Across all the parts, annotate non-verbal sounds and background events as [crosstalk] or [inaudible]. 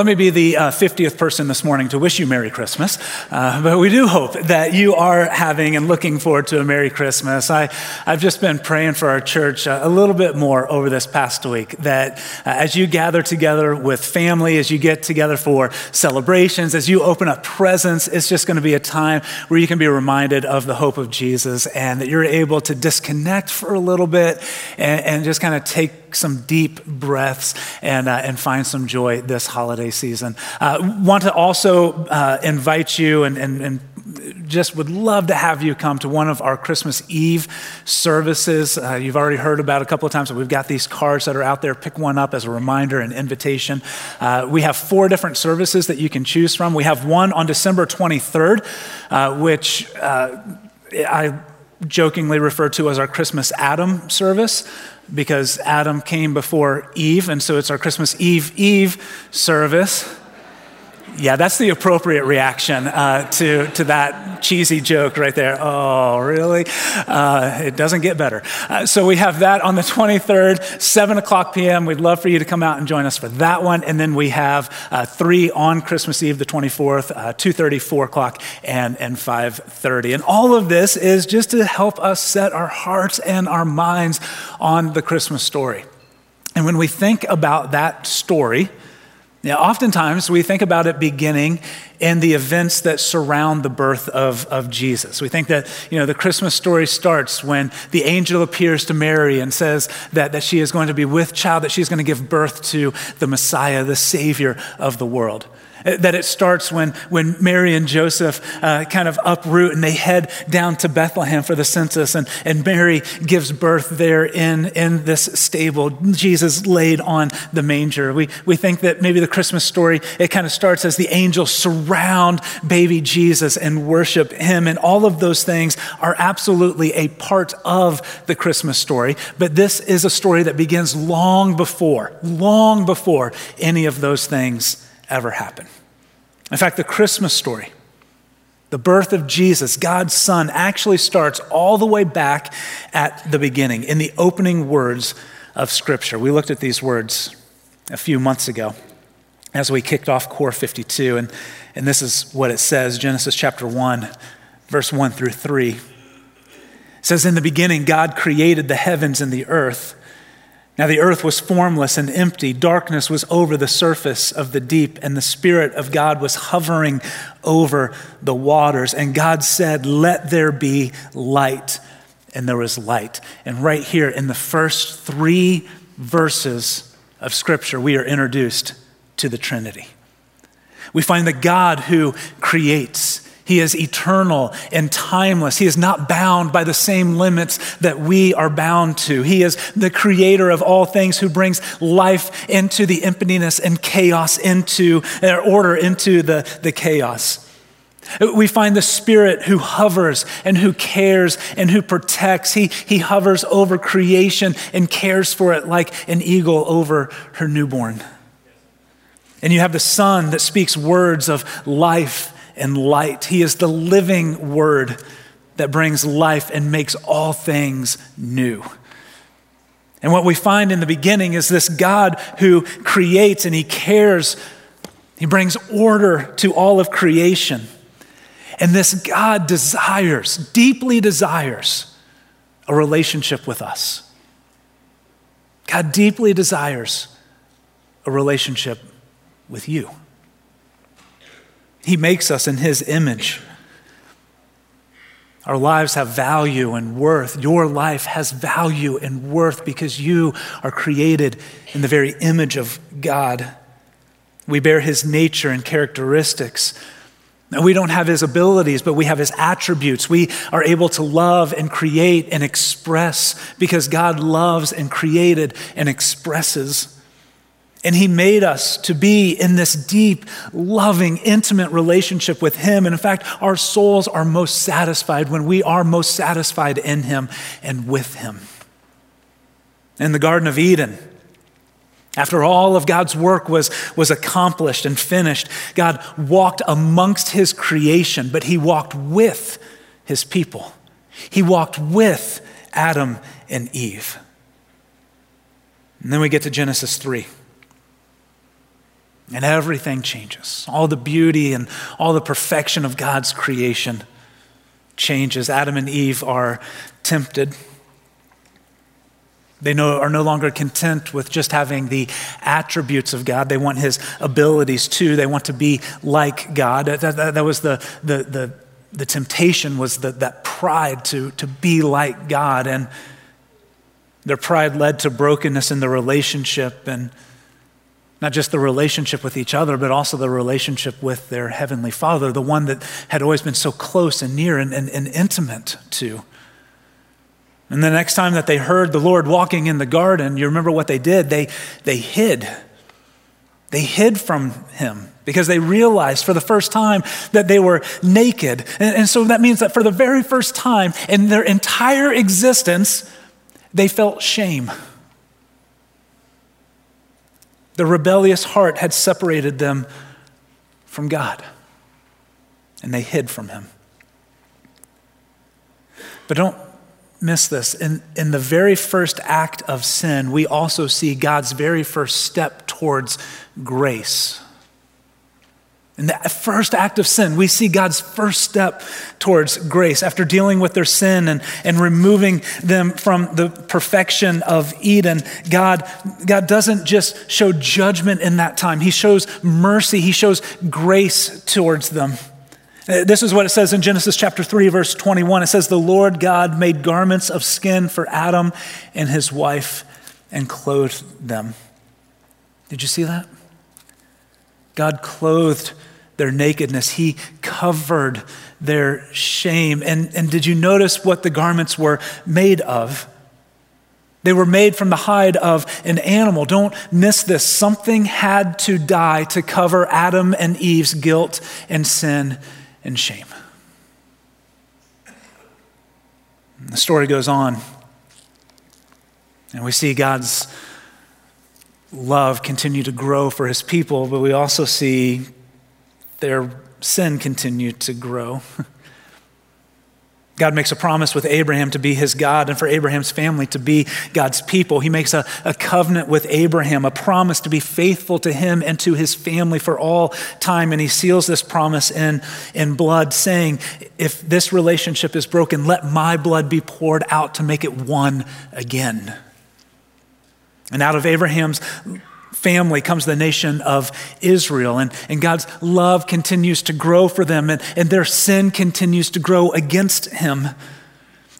Let me be the uh, 50th person this morning to wish you Merry Christmas. Uh, but we do hope that you are having and looking forward to a Merry Christmas. I, I've just been praying for our church uh, a little bit more over this past week that uh, as you gather together with family, as you get together for celebrations, as you open up presents, it's just going to be a time where you can be reminded of the hope of Jesus and that you're able to disconnect for a little bit and, and just kind of take some deep breaths and, uh, and find some joy this holiday season. Uh, want to also uh, invite you and, and, and just would love to have you come to one of our Christmas Eve services. Uh, you've already heard about a couple of times, but we've got these cards that are out there. Pick one up as a reminder and invitation. Uh, we have four different services that you can choose from. We have one on December 23rd, uh, which uh, I jokingly refer to as our Christmas Adam service because Adam came before Eve, and so it's our Christmas Eve Eve service. Yeah, that's the appropriate reaction uh, to, to that cheesy joke right there. Oh, really? Uh, it doesn't get better. Uh, so we have that on the 23rd, 7 o'clock p.m. We'd love for you to come out and join us for that one. And then we have uh, three on Christmas Eve, the 24th, 2.30, uh, 4 o'clock, and, and 5.30. And all of this is just to help us set our hearts and our minds on the Christmas story. And when we think about that story, now, oftentimes we think about it beginning in the events that surround the birth of, of Jesus. We think that, you know, the Christmas story starts when the angel appears to Mary and says that, that she is going to be with child, that she's going to give birth to the Messiah, the Savior of the world. Uh, that it starts when, when Mary and Joseph uh, kind of uproot and they head down to Bethlehem for the census, and, and Mary gives birth there in, in this stable. Jesus laid on the manger. We, we think that maybe the Christmas story, it kind of starts as the angels surround baby Jesus and worship him, and all of those things are absolutely a part of the Christmas story. But this is a story that begins long before, long before any of those things ever happen. In fact, the Christmas story, the birth of Jesus, God's Son, actually starts all the way back at the beginning, in the opening words of Scripture. We looked at these words a few months ago as we kicked off Core 52, and, and this is what it says Genesis chapter 1, verse 1 through 3. It says, In the beginning, God created the heavens and the earth. Now the earth was formless and empty. Darkness was over the surface of the deep, and the Spirit of God was hovering over the waters. And God said, Let there be light. And there was light. And right here in the first three verses of Scripture, we are introduced to the Trinity. We find the God who creates he is eternal and timeless. He is not bound by the same limits that we are bound to. He is the creator of all things who brings life into the emptiness and chaos into uh, order into the, the chaos. We find the Spirit who hovers and who cares and who protects. He, he hovers over creation and cares for it like an eagle over her newborn. And you have the Son that speaks words of life and light. He is the living word that brings life and makes all things new. And what we find in the beginning is this God who creates and he cares. He brings order to all of creation. And this God desires, deeply desires, a relationship with us. God deeply desires a relationship with you. He makes us in His image. Our lives have value and worth. Your life has value and worth because you are created in the very image of God. We bear His nature and characteristics. We don't have His abilities, but we have His attributes. We are able to love and create and express because God loves and created and expresses. And he made us to be in this deep, loving, intimate relationship with him. And in fact, our souls are most satisfied when we are most satisfied in him and with him. In the Garden of Eden, after all of God's work was, was accomplished and finished, God walked amongst his creation, but he walked with his people. He walked with Adam and Eve. And then we get to Genesis 3. And everything changes. All the beauty and all the perfection of God's creation changes. Adam and Eve are tempted. They no, are no longer content with just having the attributes of God. They want his abilities too. They want to be like God. That, that, that was the, the, the, the temptation was the, that pride to, to be like God. And their pride led to brokenness in the relationship and not just the relationship with each other, but also the relationship with their Heavenly Father, the one that had always been so close and near and, and, and intimate to. And the next time that they heard the Lord walking in the garden, you remember what they did? They, they hid. They hid from Him because they realized for the first time that they were naked. And, and so that means that for the very first time in their entire existence, they felt shame. The rebellious heart had separated them from God, and they hid from Him. But don't miss this. In, in the very first act of sin, we also see God's very first step towards grace. In the first act of sin, we see God's first step towards grace. After dealing with their sin and, and removing them from the perfection of Eden, God, God doesn't just show judgment in that time, He shows mercy, He shows grace towards them. Uh, this is what it says in Genesis chapter 3, verse 21. It says, The Lord God made garments of skin for Adam and his wife and clothed them. Did you see that? God clothed their nakedness. He covered their shame. And, and did you notice what the garments were made of? They were made from the hide of an animal. Don't miss this. Something had to die to cover Adam and Eve's guilt and sin and shame. the story goes on, and we see God's love continue to grow for his people, but we also see their sin continued to grow. God makes a promise with Abraham to be his God and for Abraham's family to be God's people. He makes a, a, covenant with Abraham, a promise to be faithful to him and to his family for all time. And he seals this promise in, in blood, saying, If this relationship is broken, let my blood be poured out to make it one again. And out of Abraham's family comes the nation of Israel. And, and God's love continues to grow for them, and, and their sin continues to grow against him.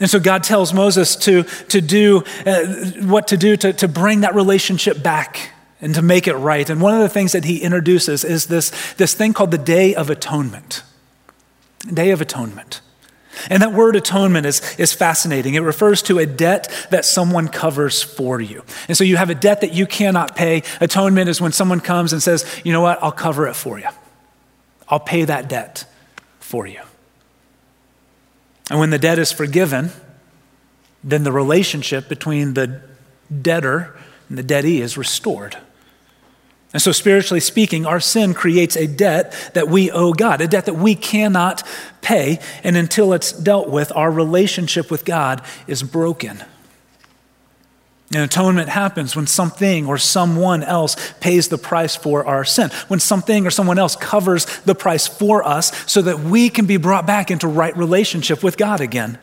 And so God tells Moses to, to do uh, what to do to, to bring that relationship back and to make it right. And one of the things that he introduces is this, this thing called the Day of Atonement. Day of Atonement. And that word atonement is, is fascinating. It refers to a debt that someone covers for you. And so you have a debt that you cannot pay. Atonement is when someone comes and says, you know what, I'll cover it for you. I'll pay that debt for you. And when the debt is forgiven, then the relationship between the debtor and the debtee is restored. And so, spiritually speaking, our sin creates a debt that we owe God, a debt that we cannot pay. And until it's dealt with, our relationship with God is broken. And atonement happens when something or someone else pays the price for our sin, when something or someone else covers the price for us so that we can be brought back into right relationship with God again.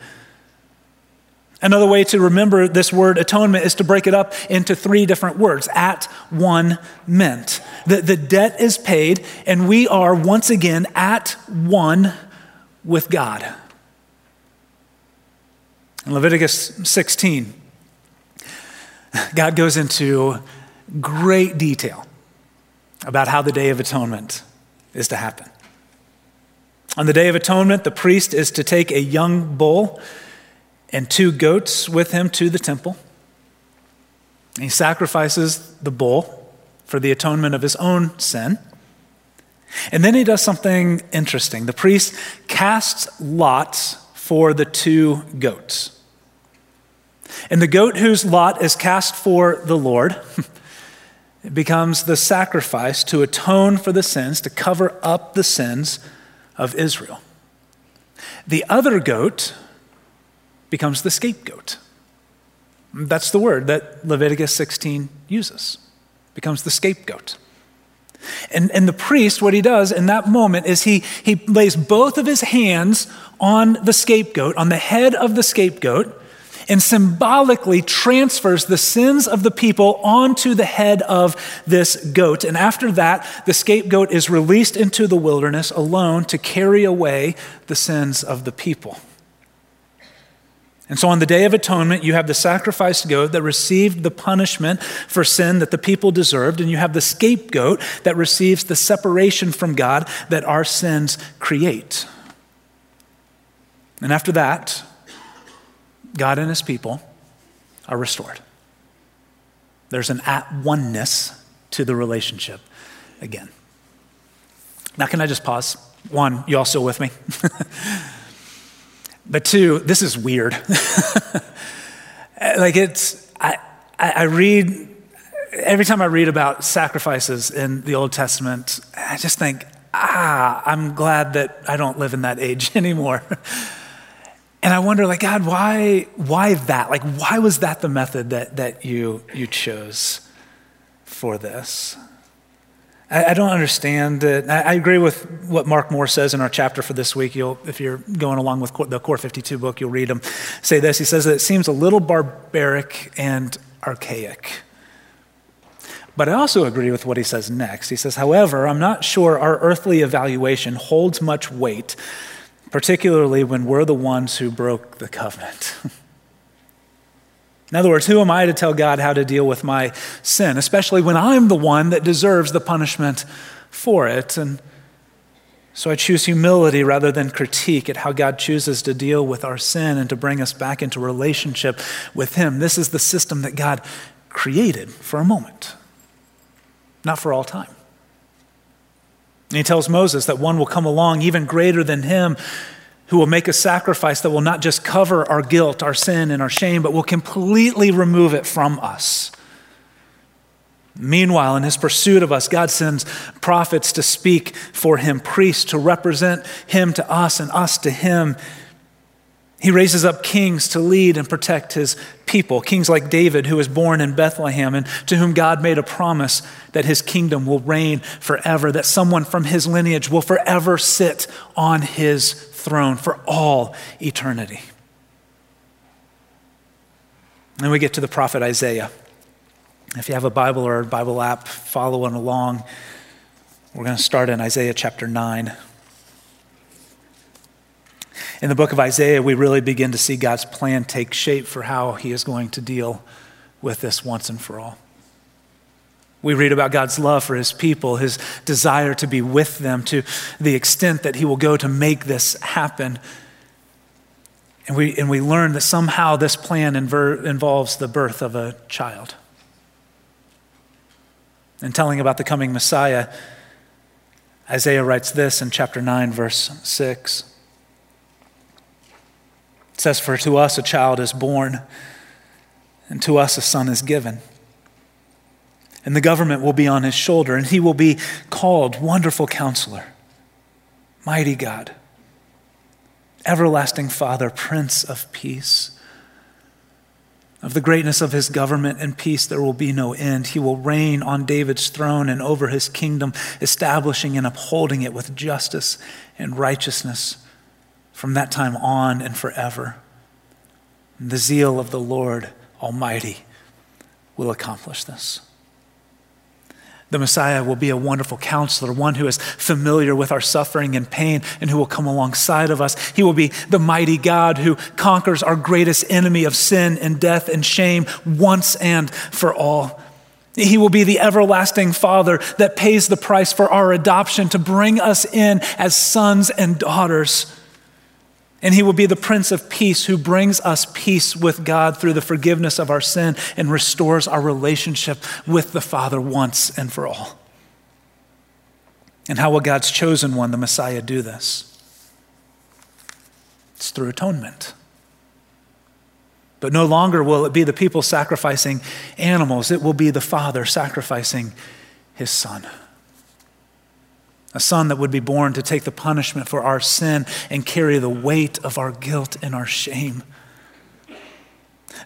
Another way to remember this word atonement is to break it up into three different words at one meant. The, the debt is paid, and we are once again at one with God. In Leviticus 16, God goes into great detail about how the Day of Atonement is to happen. On the Day of Atonement, the priest is to take a young bull and two goats with him to the temple. He sacrifices the bull for the atonement of his own sin. And then he does something interesting. The priest casts lots for the two goats. And the goat whose lot is cast for the Lord [laughs] becomes the sacrifice to atone for the sins, to cover up the sins of Israel. The other goat becomes the scapegoat. That's the word that Leviticus 16 uses, becomes the scapegoat. And, and the priest, what he does in that moment is he, he lays both of his hands on the scapegoat, on the head of the scapegoat, and symbolically transfers the sins of the people onto the head of this goat. And after that, the scapegoat is released into the wilderness alone to carry away the sins of the people. And so on the Day of Atonement, you have the sacrificed goat that received the punishment for sin that the people deserved, and you have the scapegoat that receives the separation from God that our sins create. And after that, God and his people are restored. There's an at oneness to the relationship again. Now, can I just pause? One, you all still with me? [laughs] But two, this is weird. [laughs] like it's, I, I read, every time I read about sacrifices in the Old Testament, I just think, ah, I'm glad that I don't live in that age [laughs] anymore. and I wonder, like, God, why, why that? Like, why was that the method that, that you, you chose for this? I, don't understand it. I, I, agree with what Mark Moore says in our chapter for this week. You'll, if you're going along with the Core 52 book, you'll read him say this. He says that it seems a little barbaric and archaic. But I also agree with what he says next. He says, however, I'm not sure our earthly evaluation holds much weight, particularly when we're the ones who broke the covenant. [laughs] In other words, who am I to tell God how to deal with my sin, especially when I'm the one that deserves the punishment for it? And so I choose humility rather than critique at how God chooses to deal with our sin and to bring us back into relationship with Him. This is the system that God created for a moment, not for all time. And He tells Moses that one will come along even greater than Him who will make a sacrifice that will not just cover our guilt, our sin, and our shame, but will completely remove it from us. Meanwhile, in his pursuit of us, God sends prophets to speak for him, priests to represent him to us, and us to him. He raises up kings to lead and protect his people, kings like David, who was born in Bethlehem, and to whom God made a promise that his kingdom will reign forever, that someone from his lineage will forever sit on his throne for all eternity. And we get to the prophet Isaiah. If you have a Bible or a Bible app following along, we're going to start in Isaiah chapter 9. In the book of Isaiah, we really begin to see God's plan take shape for how he is going to deal with this once and for all. We read about God's love for his people, his desire to be with them to the extent that he will go to make this happen. And we, and we learn that somehow this plan inver- involves the birth of a child. And telling about the coming Messiah, Isaiah writes this in chapter 9, verse 6. It says, For to us a child is born, and to us a son is given and the government will be on his shoulder, and he will be called Wonderful Counselor, Mighty God, Everlasting Father, Prince of Peace. Of the greatness of his government and peace, there will be no end. He will reign on David's throne and over his kingdom, establishing and upholding it with justice and righteousness from that time on and forever. The zeal of the Lord Almighty will accomplish this. The Messiah will be a wonderful counselor, one who is familiar with our suffering and pain and who will come alongside of us. He will be the mighty God who conquers our greatest enemy of sin and death and shame once and for all. He will be the everlasting Father that pays the price for our adoption to bring us in as sons and daughters. And he will be the Prince of Peace who brings us peace with God through the forgiveness of our sin and restores our relationship with the Father once and for all. And how will God's chosen one, the Messiah, do this? It's through atonement. But no longer will it be the people sacrificing animals, it will be the Father sacrificing his Son a son that would be born to take the punishment for our sin and carry the weight of our guilt and our shame.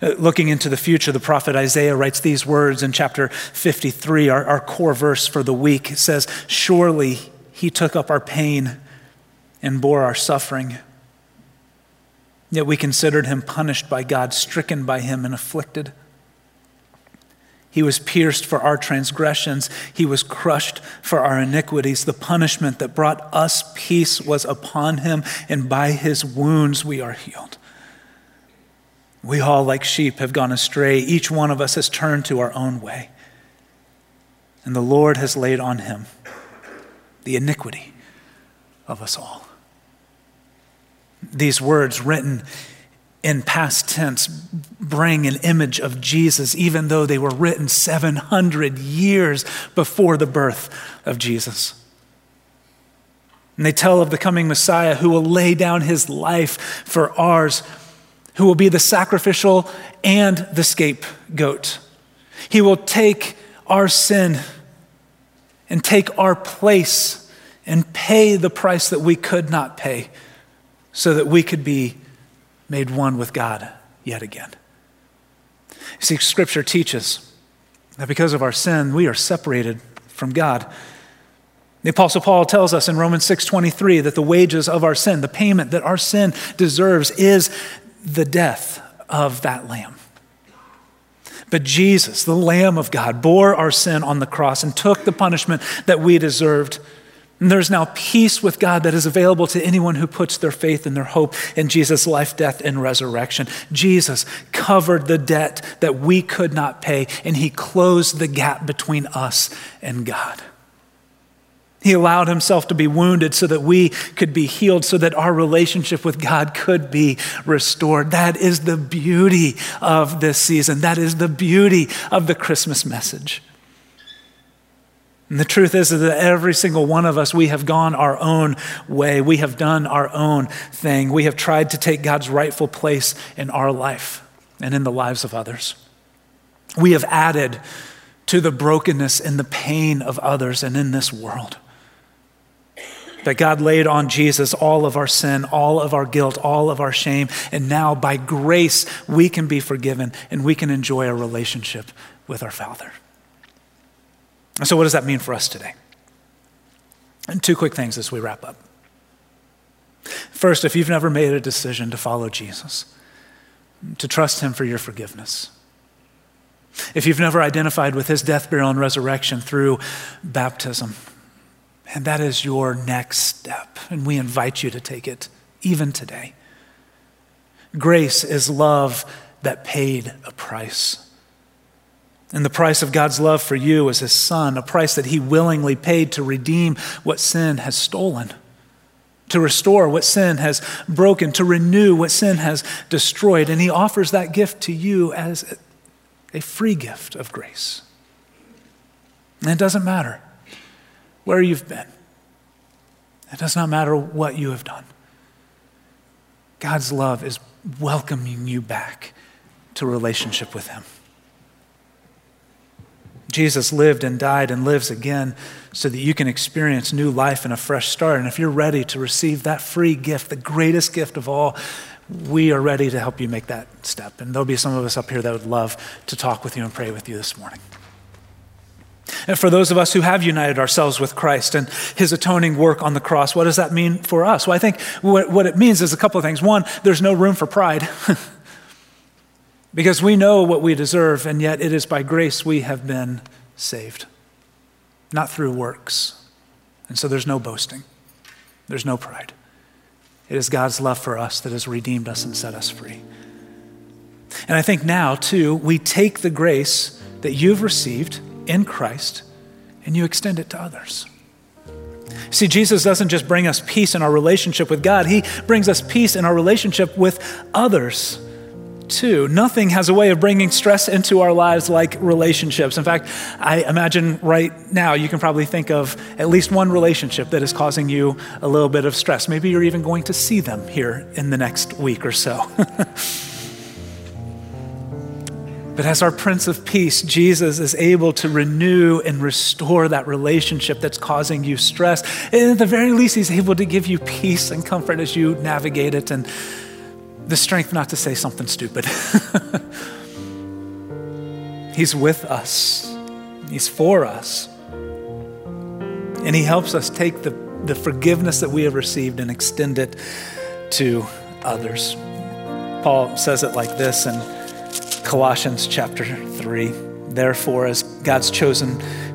Uh, looking into the future, the prophet Isaiah writes these words in chapter 53, our, our core verse for the week. It says, Surely he took up our pain and bore our suffering. Yet we considered him punished by God, stricken by him, and afflicted. He was pierced for our transgressions. He was crushed for our iniquities. The punishment that brought us peace was upon him, and by his wounds we are healed. We all, like sheep, have gone astray. Each one of us has turned to our own way. And the Lord has laid on him the iniquity of us all. These words, written in past tense, bring an image of Jesus, even though they were written 700 years before the birth of Jesus. And they tell of the coming Messiah who will lay down his life for ours who will be the sacrificial and the scapegoat. He will take our sin and take our place and pay the price that we could not pay so that we could be made one with God yet again. See, Scripture teaches that because of our sin, we are separated from God. The apostle Paul tells us in Romans 6:23 that the wages of our sin, the payment that our sin deserves is the death of that lamb. But Jesus, the Lamb of God, bore our sin on the cross and took the punishment that we deserved. And there's now peace with God that is available to anyone who puts their faith and their hope in Jesus' life, death, and resurrection. Jesus covered the debt that we could not pay, and he closed the gap between us and God. He allowed himself to be wounded so that we could be healed, so that our relationship with God could be restored. That is the beauty of this season. That is the beauty of the Christmas message. And the truth is that every single one of us, we have gone our own way. We have done our own thing. We have tried to take God's rightful place in our life and in the lives of others. We have added to the brokenness and the pain of others and in this world that God laid on Jesus all of our sin, all of our guilt, all of our shame. And now, by grace, we can be forgiven and we can enjoy a relationship with our Father. And so, what does that mean for us today? And two quick things as we wrap up. First, if you've never made a decision to follow Jesus, to trust Him for your forgiveness, if you've never identified with His death, burial, and resurrection through baptism, and that is your next step. And we invite you to take it even today. Grace is love that paid a price. And the price of God's love for you is his son, a price that he willingly paid to redeem what sin has stolen, to restore what sin has broken, to renew what sin has destroyed. And he offers that gift to you as a free gift of grace. And it doesn't matter where you've been. It does not matter what you have done. God's love is welcoming you back to relationship with Him. Jesus lived and died and lives again so that you can experience new life and a fresh start. And if you're ready to receive that free gift, the greatest gift of all, we are ready to help you make that step. And there'll be some of us up here that would love to talk with you and pray with you this morning. And for those of us who have united ourselves with Christ and his atoning work on the cross, what does that mean for us? Well, I think what, it means is a couple of things. One, there's no room for pride [laughs] because we know what we deserve, and yet it is by grace we have been saved, not through works. And so there's no boasting, there's no pride. It is God's love for us that has redeemed us and set us free. And I think now, too, we take the grace that you've received in Christ and you extend it to others. See, Jesus doesn't just bring us peace in our relationship with God, He brings us peace in our relationship with others too. Nothing has a way of bringing stress into our lives like relationships. In fact, I imagine right now you can probably think of at least one relationship that is causing you a little bit of stress. Maybe you're even going to see them here in the next week or so. [laughs] But as our Prince of Peace, Jesus is able to renew and restore that relationship that's causing you stress. And at the very least, He's able to give you peace and comfort as you navigate it. And the strength not to say something stupid. [laughs] He's with us, He's for us. And He helps us take the, the forgiveness that we have received and extend it to others. Paul says it like this in Colossians chapter 3. Therefore, as God's chosen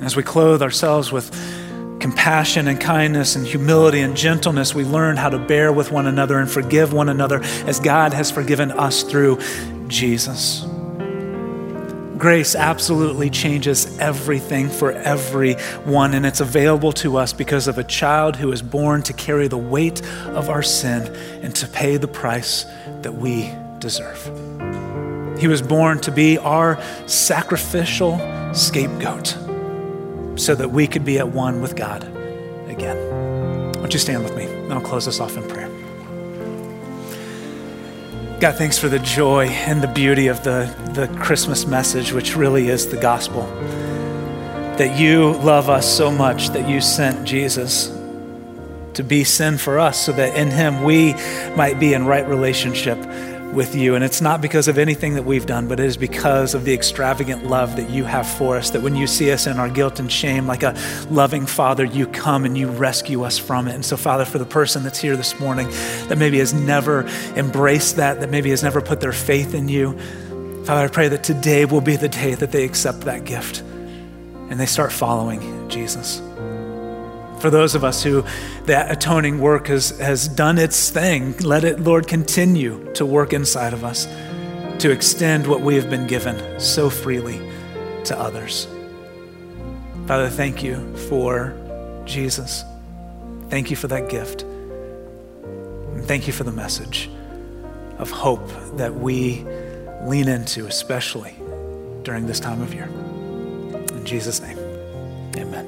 As we clothe ourselves with compassion and kindness and humility and gentleness, we learn how to bear with one another and forgive one another as God has forgiven us through Jesus. Grace absolutely changes everything for everyone, and it's available to us because of a child who is born to carry the weight of our sin and to pay the price that we deserve. He was born to be our sacrificial scapegoat so that we could be at one with God again. Won't you stand with me? And I'll close us off in prayer. God, thanks for the joy and the beauty of the, the Christmas message, which really is the gospel. That you love us so much that you sent Jesus to be sin for us so that in him we might be in right relationship with you. And it's not because of anything that we've done, but it is because of the extravagant love that you have for us. That when you see us in our guilt and shame, like a loving father, you come and you rescue us from it. And so, Father, for the person that's here this morning that maybe has never embraced that, that maybe has never put their faith in you, Father, I pray that today will be the day that they accept that gift and they start following Jesus. For those of us who that atoning work has, has done its thing, let it, Lord, continue to work inside of us to extend what we have been given so freely to others. Father, thank you for Jesus. Thank you for that gift. And thank you for the message of hope that we lean into, especially during this time of year. In Jesus' name, amen.